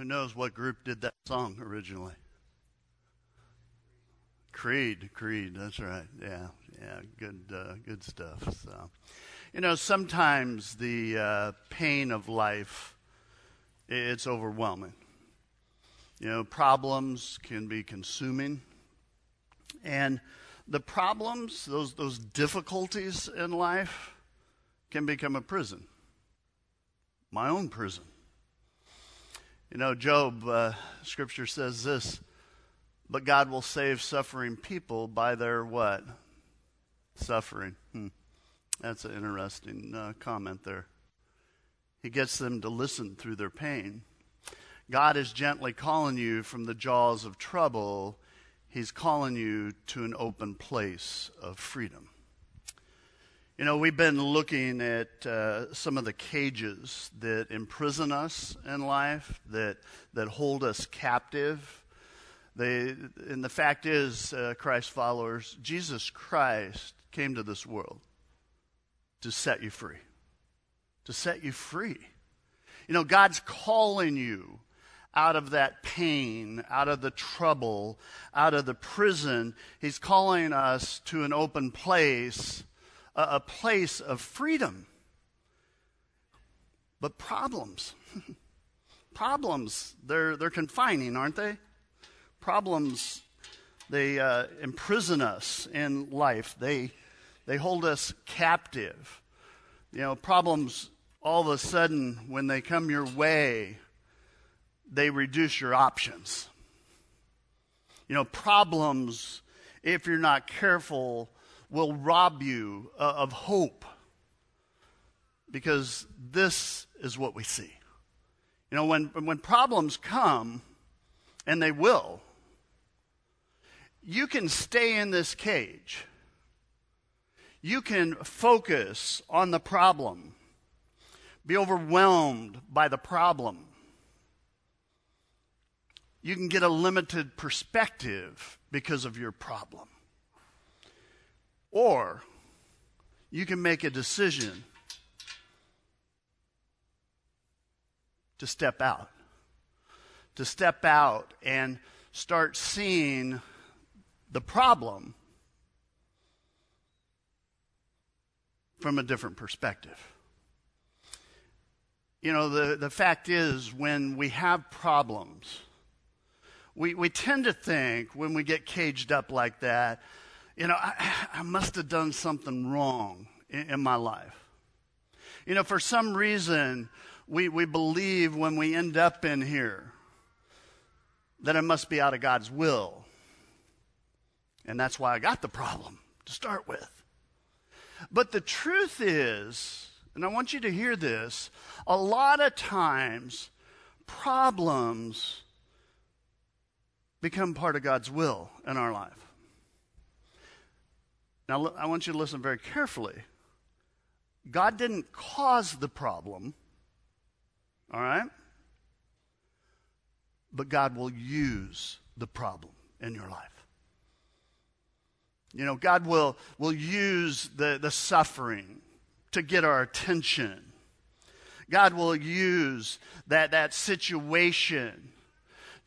Who knows what group did that song originally? Creed, Creed. That's right. Yeah, yeah. Good, uh, good stuff. So, you know, sometimes the uh, pain of life it's overwhelming. You know, problems can be consuming, and the problems, those those difficulties in life, can become a prison. My own prison. You know, Job, uh, scripture says this, but God will save suffering people by their what? Suffering. Hmm. That's an interesting uh, comment there. He gets them to listen through their pain. God is gently calling you from the jaws of trouble. He's calling you to an open place of freedom. You know, we've been looking at uh, some of the cages that imprison us in life, that, that hold us captive. They, and the fact is, uh, Christ followers, Jesus Christ came to this world to set you free. To set you free. You know, God's calling you out of that pain, out of the trouble, out of the prison. He's calling us to an open place a, a place of freedom. But problems, problems, they're, they're confining, aren't they? Problems, they uh, imprison us in life, they, they hold us captive. You know, problems, all of a sudden, when they come your way, they reduce your options. You know, problems, if you're not careful, will rob you uh, of hope because this is what we see. You know, when, when problems come, and they will, you can stay in this cage. You can focus on the problem, be overwhelmed by the problem. You can get a limited perspective because of your problem. Or you can make a decision to step out. To step out and start seeing the problem from a different perspective. You know, the, the fact is, when we have problems, we, we tend to think when we get caged up like that, you know, I, I must have done something wrong in, in my life. You know, for some reason, we, we believe when we end up in here that it must be out of God's will. And that's why I got the problem to start with. But the truth is, and I want you to hear this, a lot of times problems become part of God's will in our life. Now, I want you to listen very carefully. God didn't cause the problem, all right? But God will use the problem in your life. You know, God will, will use the, the suffering to get our attention. God will use that, that situation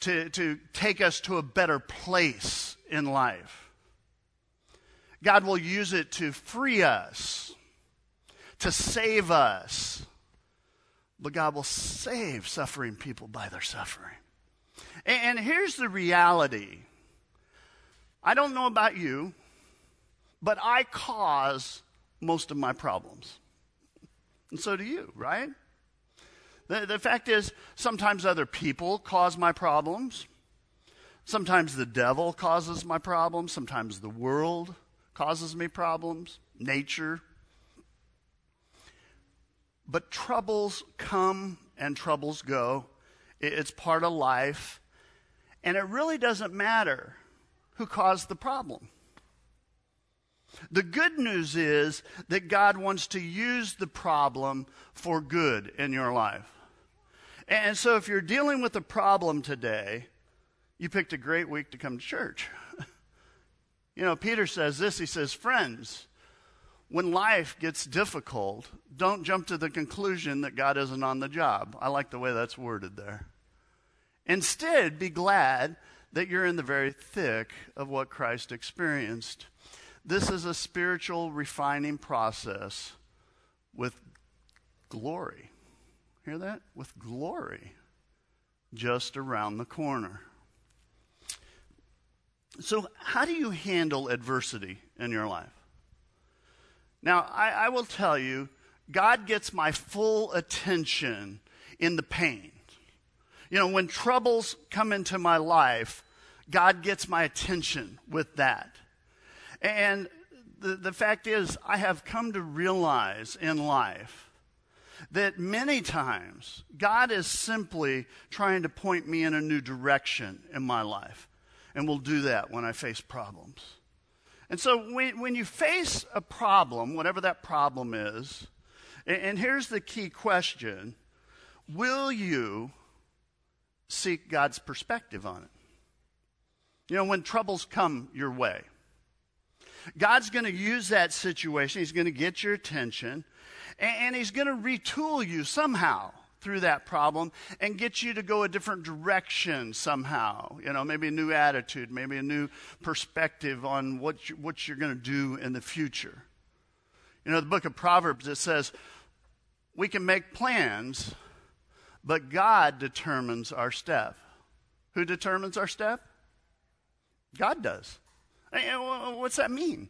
to, to take us to a better place in life. God will use it to free us, to save us. But God will save suffering people by their suffering. And, here's the reality I don't know about you, but I cause most of my problems. And so do you, right? The, the fact is, sometimes other people cause my problems. Sometimes the devil causes my problems. Sometimes the world causes me problems, nature. But troubles come and troubles go. It's part of life. And it really doesn't matter who caused the problem. The good news is that God wants to use the problem for good in your life. And so if you're dealing with a problem today, you picked a great week to come to church. You know, Peter says this he says, Friends, when life gets difficult, don't jump to the conclusion that God isn't on the job. I like the way that's worded there. Instead, be glad that you're in the very thick of what Christ experienced. This is a spiritual refining process with glory. Hear that? With glory just around the corner. So, how do you handle adversity in your life? Now, I, I, will tell you, God gets my full attention in the pain. You know, when troubles come into my life, God gets my attention with that. And the, the fact is, I have come to realize in life that many times God is simply trying to point me in a new direction in my life. And will do that when I face problems. And so when, when you face a problem, whatever that problem is, and, and here's the key question will you seek God's perspective on it? You know, when troubles come your way, God's going to use that situation. He's going to get your attention, and, and He's going to retool you somehow through that problem and get you to go a different direction somehow. You know, maybe a new attitude, maybe a new perspective on what, you, what you're going to do in the future. You know, the book of Proverbs, it says, we can make plans, but God determines our step. Who determines our step? God does. Eh, eh, what's that mean?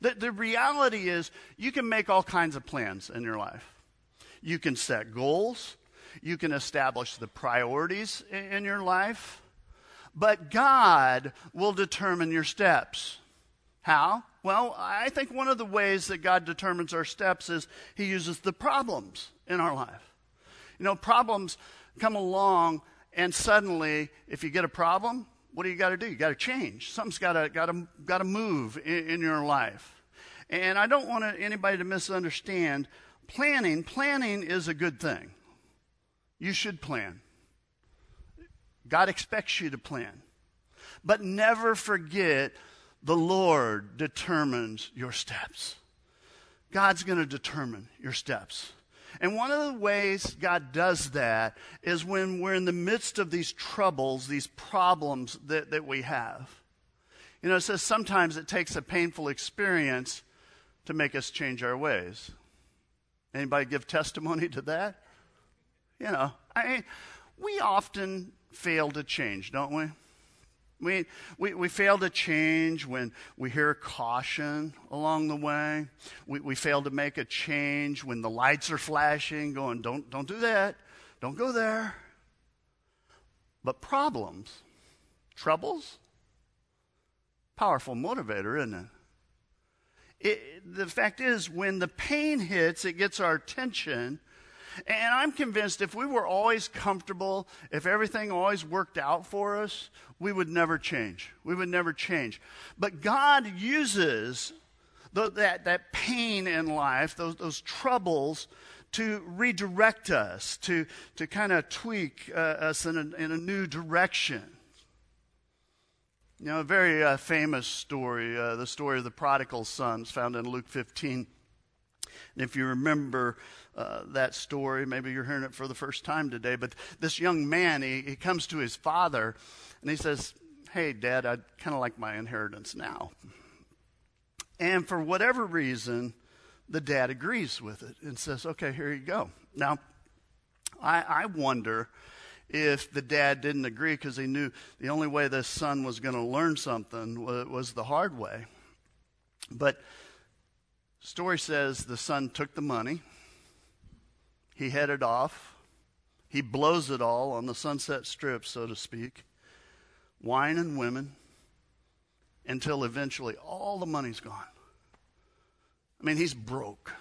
The, the reality is, you can make all kinds of plans in your life. You can set goals. You can establish the priorities in your life. But God will determine your steps. How? Well, I think one of the ways that God determines our steps is He uses the problems in our life. You know, problems come along, and suddenly, if you get a problem, what do you got to do? You got to change. Something's got to got to got to move in, in, your life. And I don't want anybody to misunderstand planning. Planning is a good thing. You should plan. God expects you to plan. But never forget the Lord determines your steps. God's going to determine your steps. And one of the ways God does that is when we're in the midst of these troubles, these problems that, that we have. You know, it says sometimes it takes a painful experience to make us change our ways. Anybody give testimony to that? You know, I, we often fail to change, don't we? We, we, we fail to change when we hear caution along the way. We, we fail to make a change when the lights are flashing, going, don't, don't do that. Don't go there. But problems, troubles, powerful motivator, isn't it? it? The fact is, when the pain hits, it gets our attention and I'm convinced if we were always comfortable, if everything always worked out for us, we would never change. We would never change. But God uses the, that, that pain in life, those, those troubles, to redirect us, to, to kind of tweak uh, us in a, in a new direction. You know, a very uh, famous story, uh, the story of the prodigal sons, found in Luke 15. And if you remember, uh, that story. Maybe you're hearing it for the first time today. But this young man, he, he comes to his father and he says, Hey, Dad, I'd kind of like my inheritance now. And for whatever reason, the dad agrees with it and says, Okay, here you go. Now, I, I wonder if the dad didn't agree because he knew the only way this son was going to learn something was, was the hard way. But story says the son took the money he headed off. He blows it all on the Sunset Strip, so to speak. Wine and women until eventually all the money's gone. I mean, he's broke.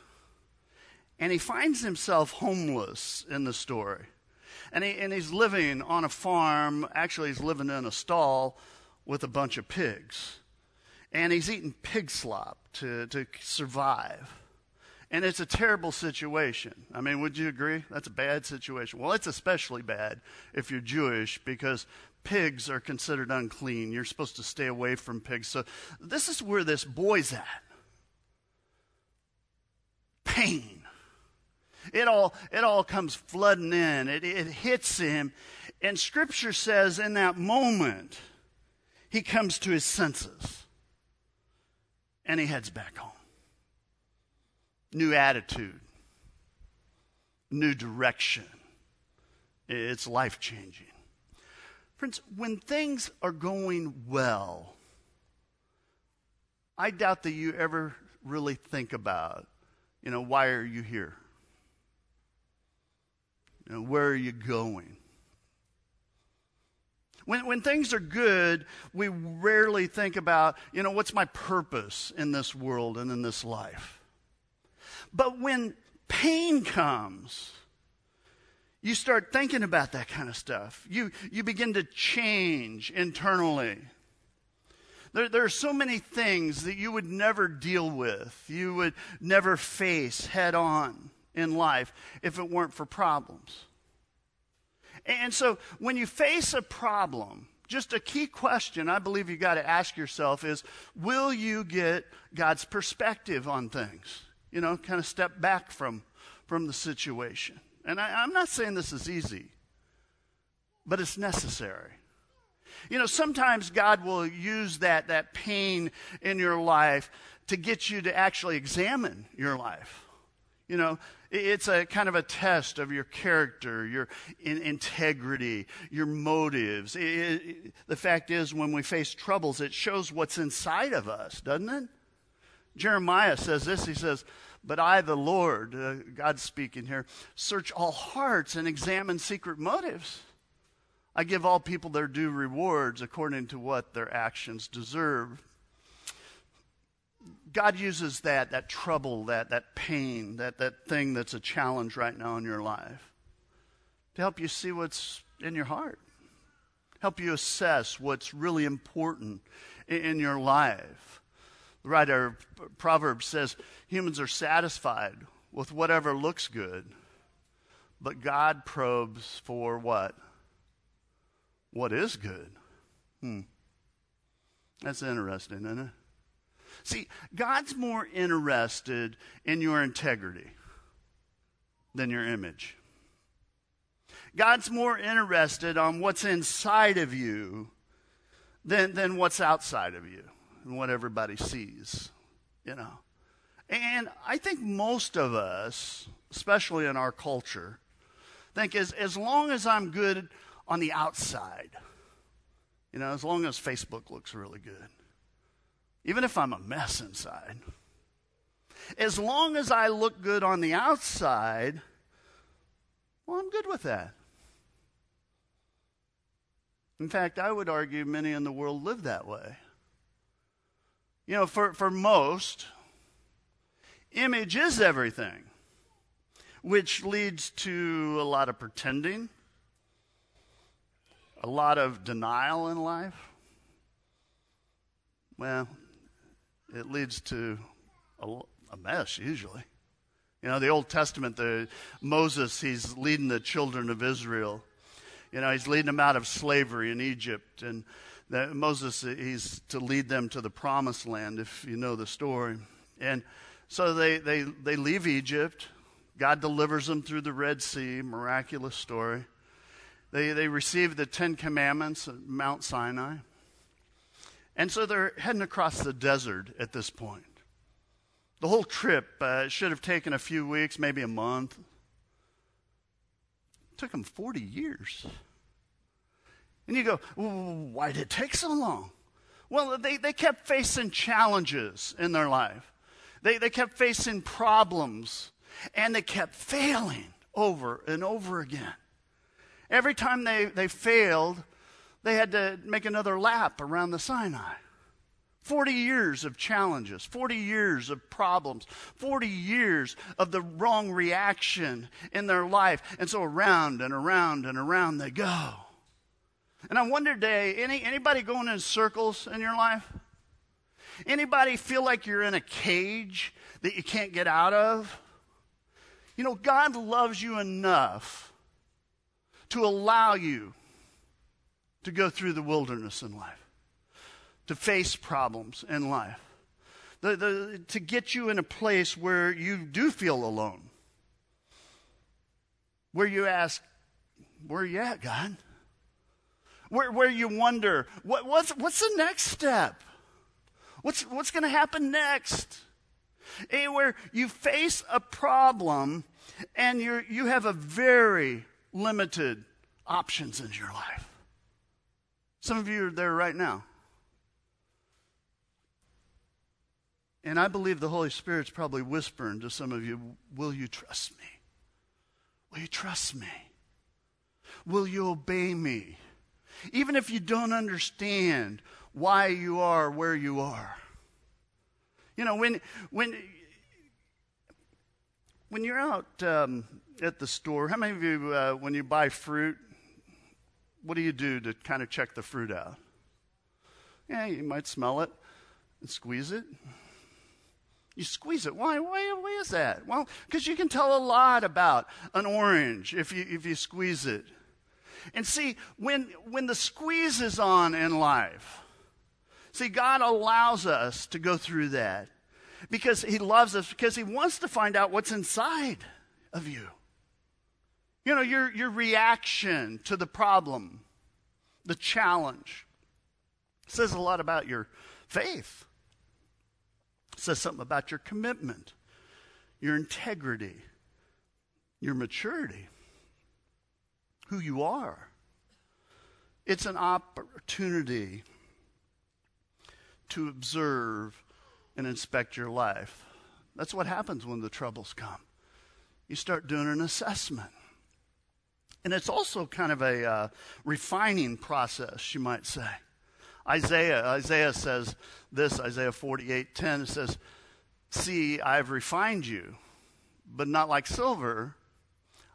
And he finds himself homeless in the story. And, he, and he's living on a farm. Actually, he's living in a stall with a bunch of pigs. And he's eating pig slop to, to survive. And it's a terrible situation. I mean, would you agree? That's a bad situation. Well, it's especially bad if you're Jewish because pigs are considered unclean. You're supposed to stay away from pigs. So, this is where this boy's at pain. It all, it all comes flooding in. It, it hits him. And Scripture says in that moment, he comes to his senses and he heads back home. New attitude, new direction. It's life changing. Friends, when things are going well, I doubt that you ever really think about, you know, why are you here? You know, where are you going? When, when things are good, we rarely think about, you know, what's my purpose in this world and in this life? But when pain comes, you start thinking about that kind of stuff. You, you begin to change internally. There, there are so many things that you would never deal with, you would never face head on in life if it weren't for problems. And so when you face a problem, just a key question I believe you got to ask yourself is will you get God's perspective on things? You know, kind of step back from, from the situation. And I, I'm not saying this is easy, but it's necessary. You know, sometimes God will use that, that pain in your life to get you to actually examine your life. You know, it's a kind of a test of your character, your in, integrity, your motives. It, it, the fact is, when we face troubles, it shows what's inside of us, doesn't it? Jeremiah says this. He says, But I, the Lord, uh, speaking here, search all hearts and examine secret motives. I give all people their due rewards according to what their actions deserve. God uses that, that trouble, that, that pain, that, that thing that's a challenge right now in your life to help you see what's in your heart, help you assess what's really important in, in your life. Writer of Proverbs says humans are satisfied with whatever looks good, but God probes for what? what is good. Hmm. That's interesting, isn't it? See, God's more interested in your integrity than your image. God's more interested on what's inside of you than, than what's outside of you and what everybody sees, you know. And I think most of us, especially in our culture, think as, as long as I'm good on the outside. You know, as long as Facebook looks really good. Even if I'm a mess inside. As long as I look good on the outside, well, I'm good with that. In fact, I would argue many in the world live that way. You know, for, for most, image is everything, which leads to a lot of pretending, a lot of denial in life, well, it leads to a, a mess usually. You know, the Old Testament, the Moses, he's leading the children of Israel. You know, he's leading them out of slavery in Egypt, and the, Moses, he's to lead them to the promised land, if you know the story. And so they, they, they leave Egypt. God delivers them through the Red Sea, miraculous story. They, they received the Ten Commandments at Mount Sinai. And so they're heading across the desert at this point. The whole trip uh, should have taken a few weeks, maybe a month. It took them 40 years. And you go, why did it take so long? Well, they, they kept facing challenges in their life. They, they kept facing problems, and they kept failing over and over again. Every time they, they failed, they had to make another lap around the Sinai. 40 years of challenges, 40 years of problems, 40 years of the wrong reaction in their life. And so around and around and around they go. And I wonder today, any, anybody going in circles in your life? Anybody feel like you're in a cage that you can't get out of? You know, God loves you enough to allow you to go through the wilderness in life, to face problems in life, the, the, to get you in a place where you do feel alone. where you ask, Where are you at, God? Where, where you wonder, what, what's, what's the next step? What's, what's going to happen next? And where you face a problem and you you have a very limited options in your life. Some of you are there right now. And I believe the Holy Spirit's probably whispering to some of you, Will you trust me? Will you trust me? Will you obey me? Even if you don't understand why you are where you are. You know, when, when, when you're out um, at the store, how many of you, uh, when you buy fruit, what do you do to kind of check the fruit out? Yeah, you might smell it and squeeze it. You squeeze it. Why? Why, why is that? Well, because you can tell a lot about an orange if you, if you squeeze it. And see, when, when the squeeze is on in life, see, God allows us to go through that because He loves us, because He wants to find out what's inside of you. You know, your, your reaction to the problem, the challenge, says a lot about your faith. It says something about your commitment, your integrity, your maturity who you are. It's an opportunity to observe and inspect your life. That's what happens when the troubles come. You start doing an assessment. And it's also kind of a uh, refining process, you might say. Isaiah, Isaiah says this, Isaiah 48 10, it says, See, I've refined you, but not like silver.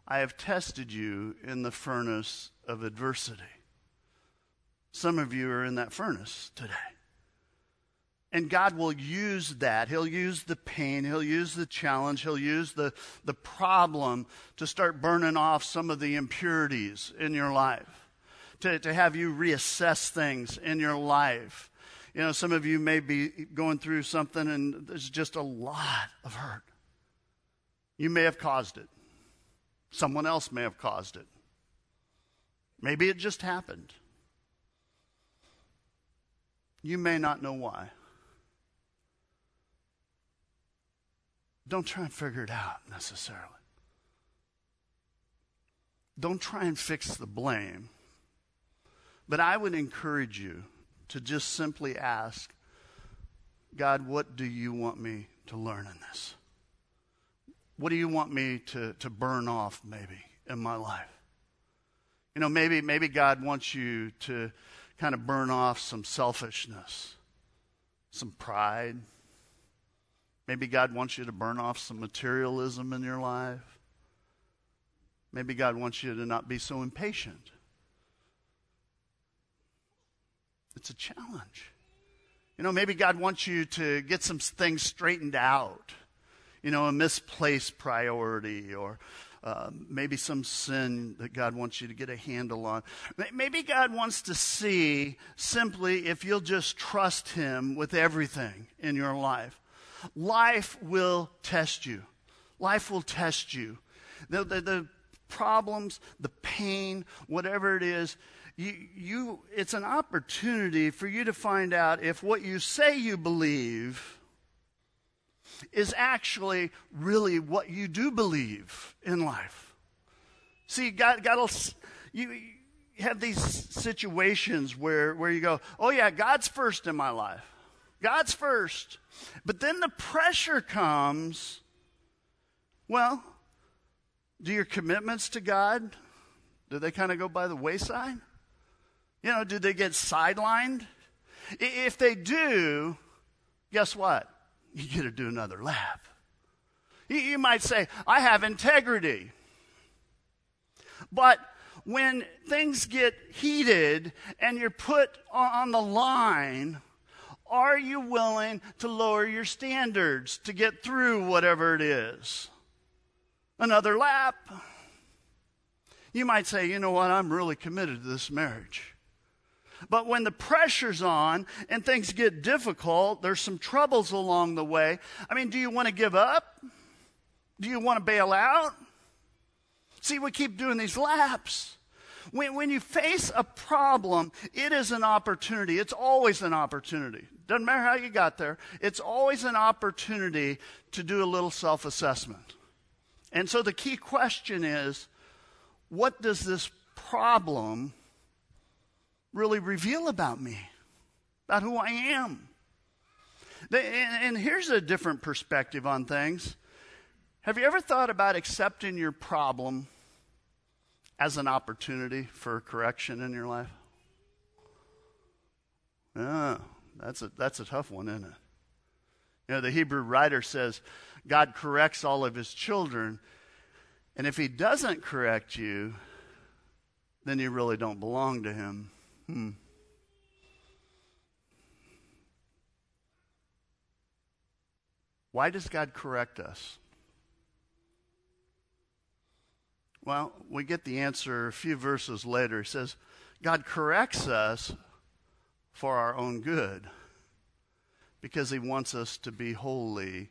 I have tested you in the furnace of adversity. Some of you are in that furnace today. And God will use that. He'll use the pain, He'll use the challenge, He'll use the, the problem to start burning off some of the impurities in your life, to, to have you reassess things in your life. You know, some of you may be going through something and there's just a lot of hurt. You may have caused it. Someone else may have caused it. Maybe it just happened. You may not know why. Don't try and figure it out necessarily. Don't try and fix the blame. But I would encourage you to just simply ask God, what do you want me to learn in this? What do you want me to, to burn off, maybe, in my life? You know, maybe, maybe God wants you to kind of burn off some selfishness, some pride. Maybe God wants you to burn off some materialism in your life. Maybe God wants you to not be so impatient. It's a challenge. You know, maybe God wants you to get some things straightened out you know, a misplaced priority or uh, maybe some sin that God wants you to get a handle on. Maybe God wants to see simply if you'll just trust Him with everything in your life. Life will test you. Life will test you. The, the, the problems, the pain, whatever it is, you, you, it's an opportunity for you to find out if what you say you believe is actually really what you do believe in life. See, God, God will, you, have these situations where, where you go, oh, yeah, God's first in my life. God's first. But then the pressure comes. Well, do your commitments to God, do they kind of go by the wayside? You know, do they get sidelined? If they do, guess what? You get to do another lap. You, might say, I have integrity. But when things get heated and you're put on the line, are you willing to lower your standards to get through whatever it is? Another lap. You might say, you know what, I'm really committed to this marriage. But when the pressure's on and things get difficult, there's some troubles along the way. I mean, do you want to give up? Do you want to bail out? See, we keep doing these laps. When, when you face a problem, it is an opportunity. It's always an opportunity. Doesn't matter how you got there, it's always an opportunity to do a little self assessment. And so the key question is what does this problem really reveal about me, about who I am? And here's a different perspective on things. Have you ever thought about accepting your problem as an opportunity for correction in your life? Oh, that's a, that's a tough one, isn't it? You know, the Hebrew writer says God corrects all of his children, and if he doesn't correct you, then you really don't belong to him. Hmm. Why does God correct us? Well, we get the answer a few verses later. He says, God corrects us for our own good because he wants us to be holy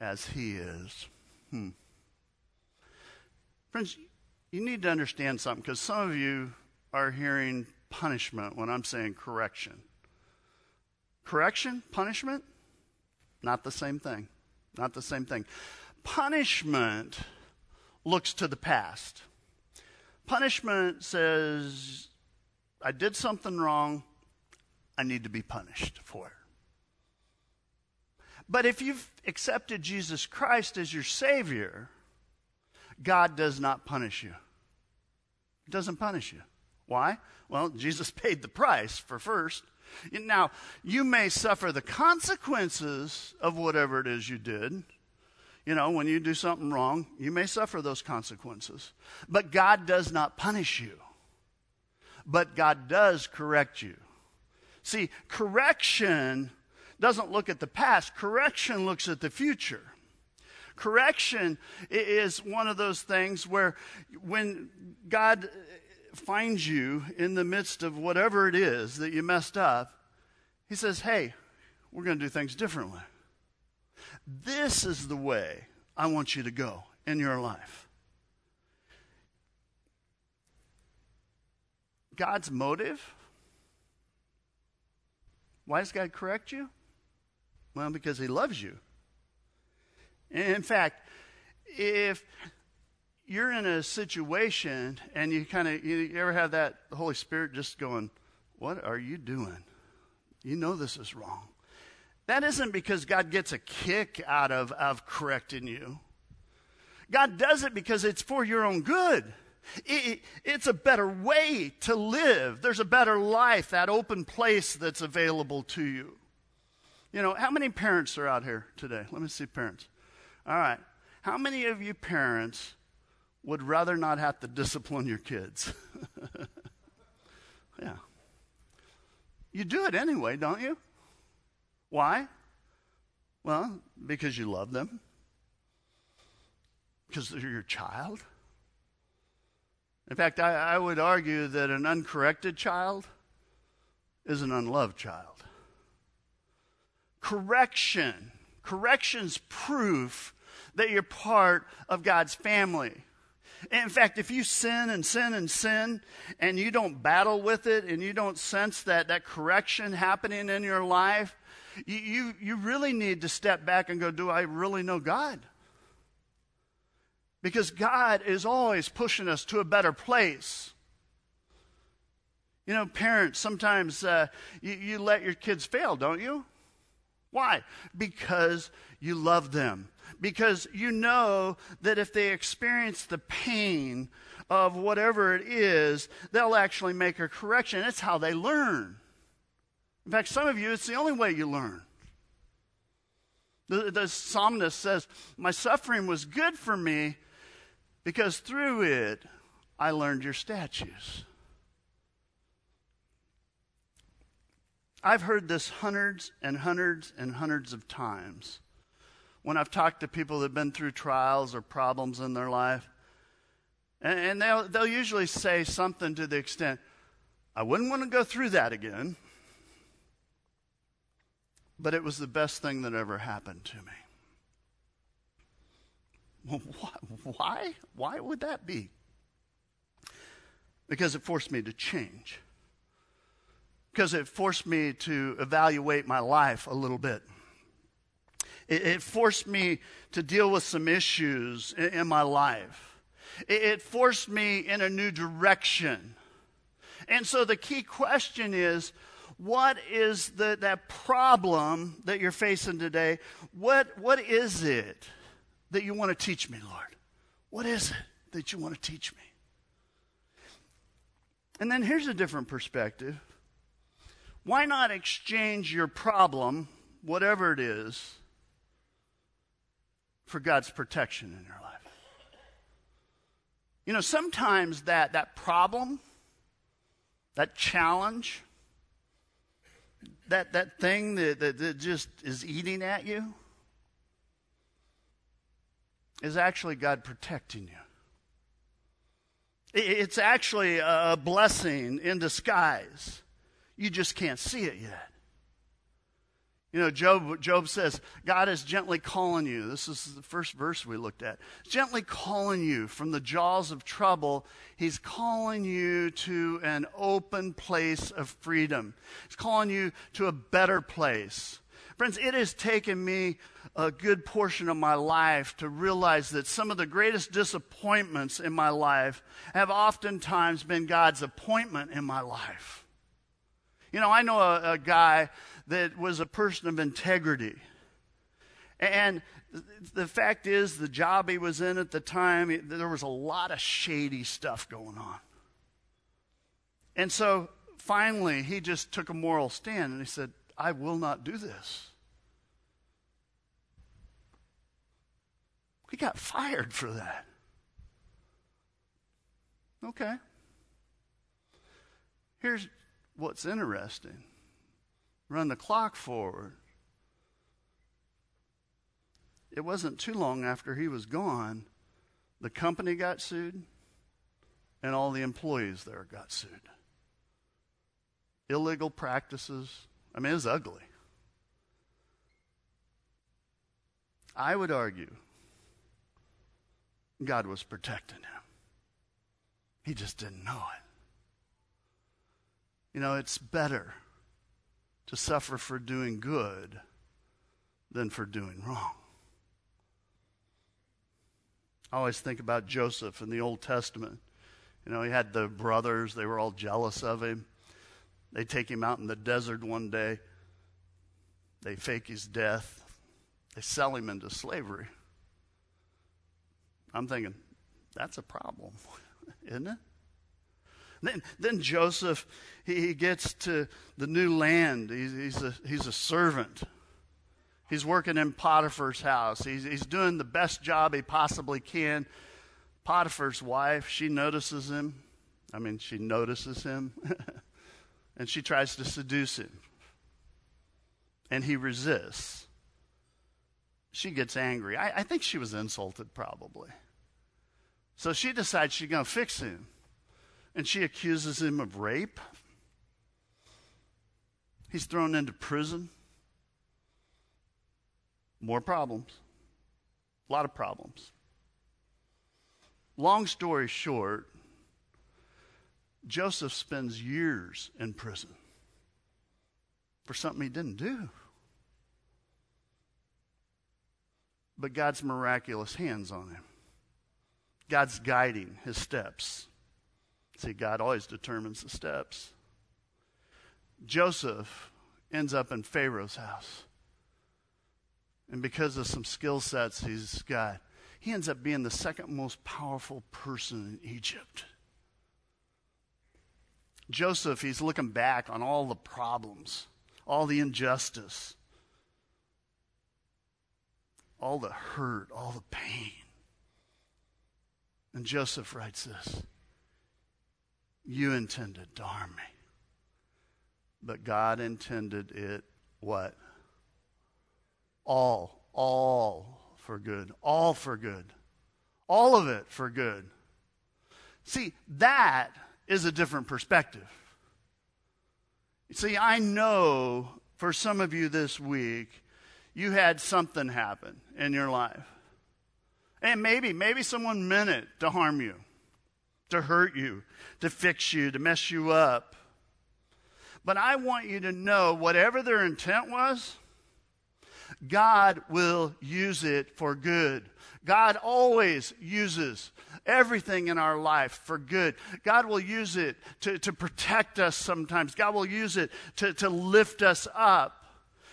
as he is. Hmm. Friends, you need to understand something because some of you are hearing punishment when I'm saying correction. Correction, punishment, not the same thing. Not the same thing. Punishment looks to the past. Punishment says, I did something wrong, I need to be punished for it. But if you've accepted Jesus Christ as your Savior, God does not punish you. He doesn't punish you. Why? Well, Jesus paid the price for first. Now, you may suffer the consequences of whatever it is you did. You know, when you do something wrong, you may suffer those consequences. But God does not punish you. But God does correct you. See, correction doesn't look at the past, correction looks at the future. Correction is one of those things where when God finds you in the midst of whatever it is that you messed up, He says, Hey, we're going to do things differently. This is the way I want you to go in your life. God's motive. Why does God correct you? Well, because He loves you. In fact, if you're in a situation and you kind of, you ever have that Holy Spirit just going, What are you doing? You know this is wrong. That isn't because God gets a kick out of, of correcting you. God does it because it's for your own good. It, it's a better way to live. There's a better life, that open place that's available to you. You know, how many parents are out here today? Let me see parents. All right. How many of you parents would rather not have to discipline your kids? yeah. You do it anyway, don't you? Why? Well, because you love them, because they're your child. In fact, I, I, would argue that an uncorrected child is an unloved child. Correction, correction's proof that you're part of God's family. In fact, if you sin and sin and sin and you don't battle with it and you don't sense that, that correction happening in your life, you, you, you really need to step back and go, Do I really know God? Because God is always pushing us to a better place. You know, parents, sometimes uh, you, you let your kids fail, don't you? Why? Because you love them. Because you know that if they experience the pain of whatever it is, they'll actually make a correction. It's how they learn. In fact, some of you, it's the only way you learn. The, the psalmist says, My suffering was good for me because through it I learned your statutes. I've heard this hundreds and hundreds and hundreds of times when I've talked to people that have been through trials or problems in their life. And, and they'll, they'll usually say something to the extent, I wouldn't want to go through that again but it was the best thing that ever happened to me. Why? Why would that be? Because it forced me to change. Because it forced me to evaluate my life a little bit. It, it forced me to deal with some issues in, in my life. It, it forced me in a new direction. And so the key question is what is the, that problem that you're facing today? What, what is it that you want to teach me, Lord? What is it that you want to teach me? And then here's a different perspective. Why not exchange your problem, whatever it is, for God's protection in your life? You know, sometimes that, that problem, that challenge, that, that thing that, that, that just is eating at you, is actually God protecting you. It's actually a blessing in disguise. You just can't see it yet. You know, Job, Job says, God is gently calling you. This is the first verse we looked at. Gently calling you from the jaws of trouble. He's calling you to an open place of freedom. He's calling you to a better place. Friends, it has taken me a good portion of my life to realize that some of the greatest disappointments in my life have oftentimes been God's appointment in my life. You know, I know a, a guy that was a person of integrity. And the fact is, the job he was in at the time, there was a lot of shady stuff going on. And so finally, he just took a moral stand and he said, I will not do this. He got fired for that. Okay. Here's what's interesting run the clock forward. It wasn't too long after he was gone, the company got sued, and all the employees there got sued. Illegal practices. I mean, it was ugly. I would argue God was protecting him. He just didn't know it. You know, it's better to suffer for doing good than for doing wrong. I always think about Joseph in the Old Testament. You know, he had the brothers, they were all jealous of him. They take him out in the desert one day, they fake his death, they sell him into slavery. I'm thinking, that's a problem, isn't it? Then, then Joseph, he, he gets to the new land. He's, he's, a, he's a servant. He's working in Potiphar's house. He's, he's doing the best job he possibly can. Potiphar's wife, she notices him. I mean, she notices him. and she tries to seduce him. And he resists. She gets angry. I, I think she was insulted, probably. So she decides she's going to fix him and she accuses him of rape. He's thrown into prison. More problems. A lot of problems. Long story short, Joseph spends years in prison for something he didn't do. But God's miraculous hands on him. God's guiding his steps. See, God always determines the steps. Joseph ends up in Pharaoh's house. And because of some skill sets he's got, he ends up being the second most powerful person in Egypt. Joseph, he's looking back on all the problems, all the injustice, all the hurt, all the pain. And Joseph writes this you intended to harm me. But God intended it what? All, all for good. All for good. All of it for good. See, that is a different perspective. See, I know for some of you this week, you had something happen in your life. And maybe, maybe someone meant it to harm you, to hurt you, to fix you, to mess you up. But I want you to know whatever their intent was, God will use it for good. God always uses everything in our life for good. God will use it to, to protect us sometimes. God will use it to, to lift us up.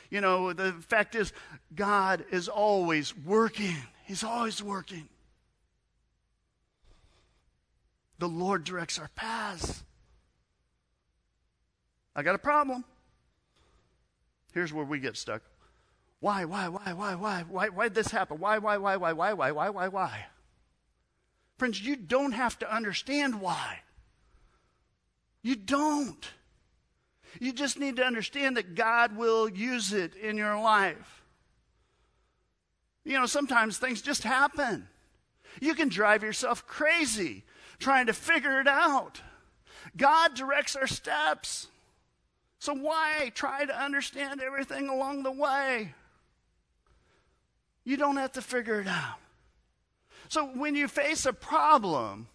You know, the fact is, God is always working. He's always working. The Lord directs our paths. I got a problem. Here's where we get stuck. Why, why, why, why, why, why, why did this happen? Why, why, why, why, why, why, why, why, why? Friends, you don't have to understand why. You don't. You just need to understand that God will use it in your life. You know, sometimes things just happen. You can drive yourself crazy trying to figure it out. God directs our steps. So why try to understand everything along the way? You don't have to figure it out. So when you face a problem,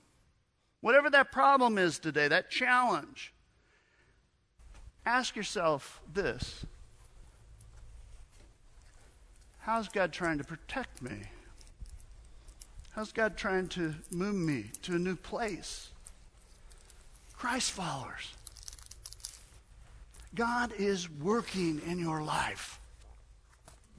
whatever that problem is today, that challenge, ask yourself this How's God trying to protect me? How's God trying to move me to a new place? Christ followers. God is working in your life.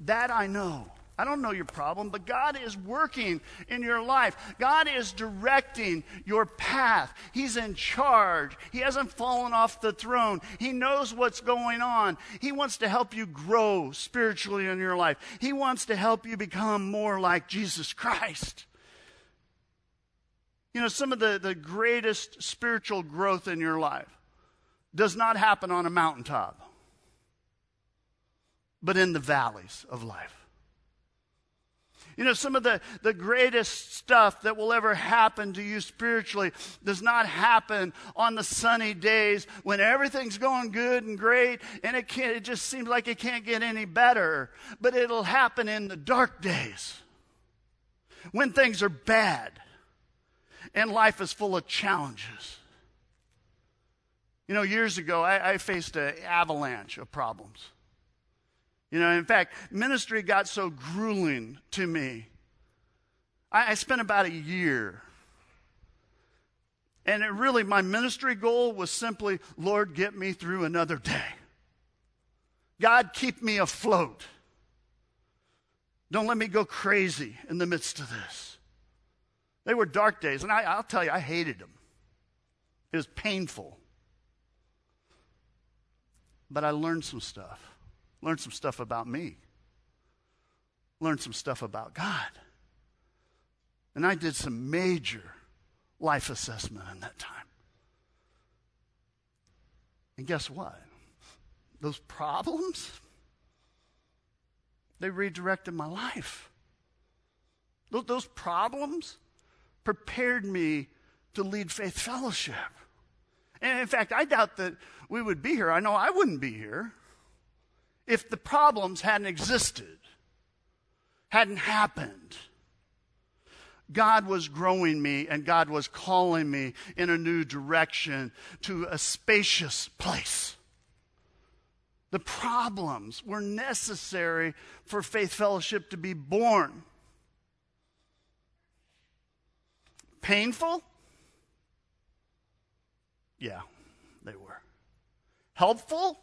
That I know. I don't know your problem, but God is working in your life. God is directing your path. He's in charge. He hasn't fallen off the throne. He knows what's going on. He wants to help you grow spiritually in your life. He wants to help you become more like Jesus Christ. You know, some of the, the greatest spiritual growth in your life does not happen on a mountaintop, but in the valleys of life. You know, some of the, the greatest stuff that will ever happen to you spiritually does not happen on the sunny days when everything's going good and great and it, can't, it just seems like it can't get any better. But it'll happen in the dark days when things are bad and life is full of challenges. You know, years ago, I, I faced an avalanche of problems. You know, in fact, ministry got so grueling to me. I, I spent about a year. And it really, my ministry goal was simply, Lord, get me through another day. God, keep me afloat. Don't let me go crazy in the midst of this. They were dark days, and I, will tell you, I hated them. It was painful. But I learned some stuff. Learned some stuff about me. Learned some stuff about God. And I did some major life assessment in that time. And guess what? Those problems, they redirected my life. Those, those problems prepared me to lead faith fellowship. And in fact, I doubt that we would be here. I know I wouldn't be here if the problems hadn't existed, hadn't happened. God was growing me and God was calling me in a new direction to a spacious place. The problems were necessary for Faith Fellowship to be born. Painful? Yeah, they were. Helpful?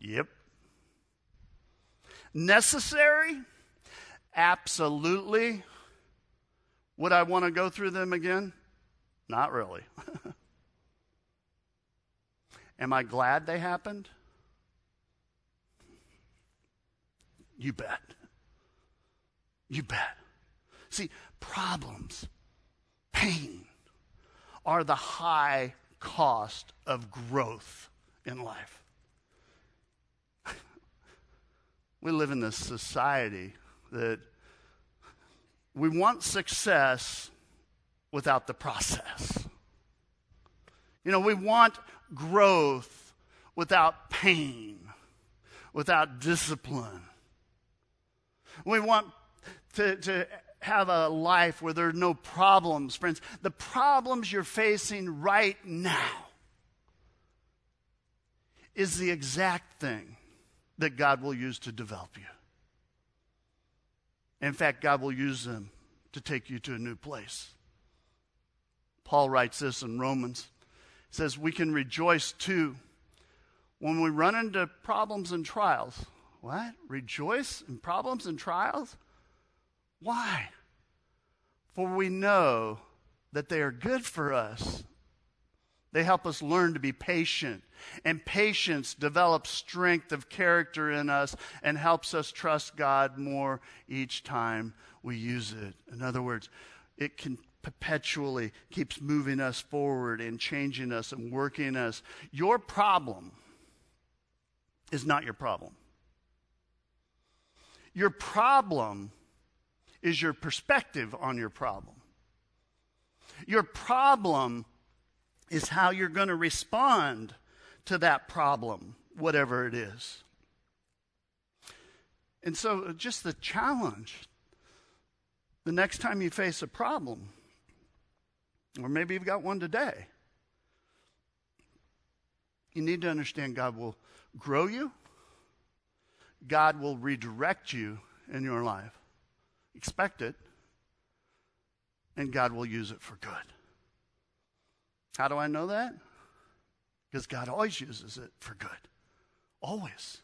Yep. Necessary? Absolutely. Would I want to go through them again? Not really. Am I glad they happened? You bet. You bet. See, problems, pain are the high cost of growth in life. we live in this society that we want success without the process. You know, we want growth without pain, without discipline. We want to, to have a life where there are no problems, friends. The problems you're facing right now is the exact thing that God will use to develop you. In fact, God will use them to take you to a new place. Paul writes this in Romans. He says, We can rejoice too when we run into problems and trials. What? Rejoice in problems and trials? Why? For we know that they are good for us. They help us learn to be patient. And patience develops strength of character in us and helps us trust God more each time we use it. In other words, it can perpetually keeps moving us forward and changing us and working us. Your problem is not your problem. Your problem is your perspective on your problem. Your problem is how you're going to respond to that problem, whatever it is. And so, uh, just the challenge the next time you face a problem, or maybe you've got one today, you need to understand God will grow you, God will redirect you in your life. Expect it, and God will use it for good. How do I know that? Because God always uses it for good. Always.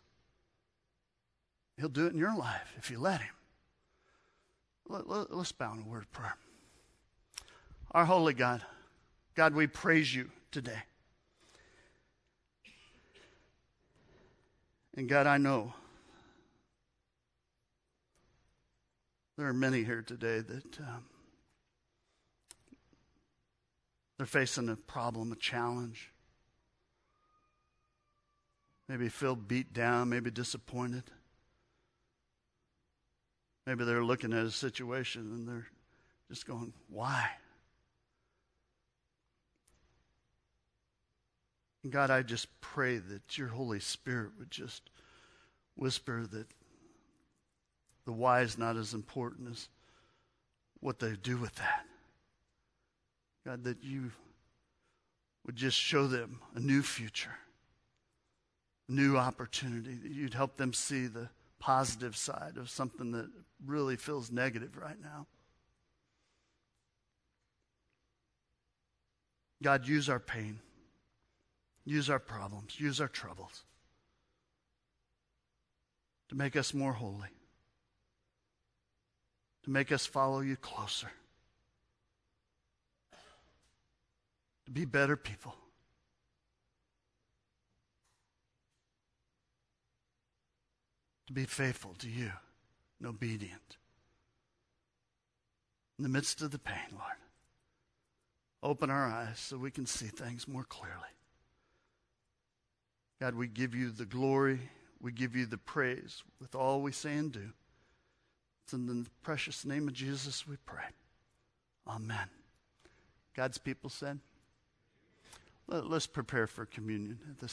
He'll do it in your life if you let Him. Let, us let, bow in a word of prayer. Our holy God, God, we praise you today. And God, I know there are many here today that um, they're facing a problem, a challenge. Maybe feel beat down, maybe disappointed. Maybe they're looking at a situation and they're just going, why? God, I just pray that your Holy Spirit would just whisper that the why is not as important as what they do with that. God, that you would just show them a new future, a new opportunity, that you'd help them see the positive side of something that really feels negative right now. God, use our pain. Use our problems, use our troubles to make us more holy, to make us follow you closer, to be better people. To be faithful to you and obedient. In the midst of the pain, Lord, open our eyes so we can see things more clearly. God, we give you the glory. We give you the praise with all we say and do. It's in the precious name of Jesus we pray. Amen. God's people said, Let, us prepare for communion at this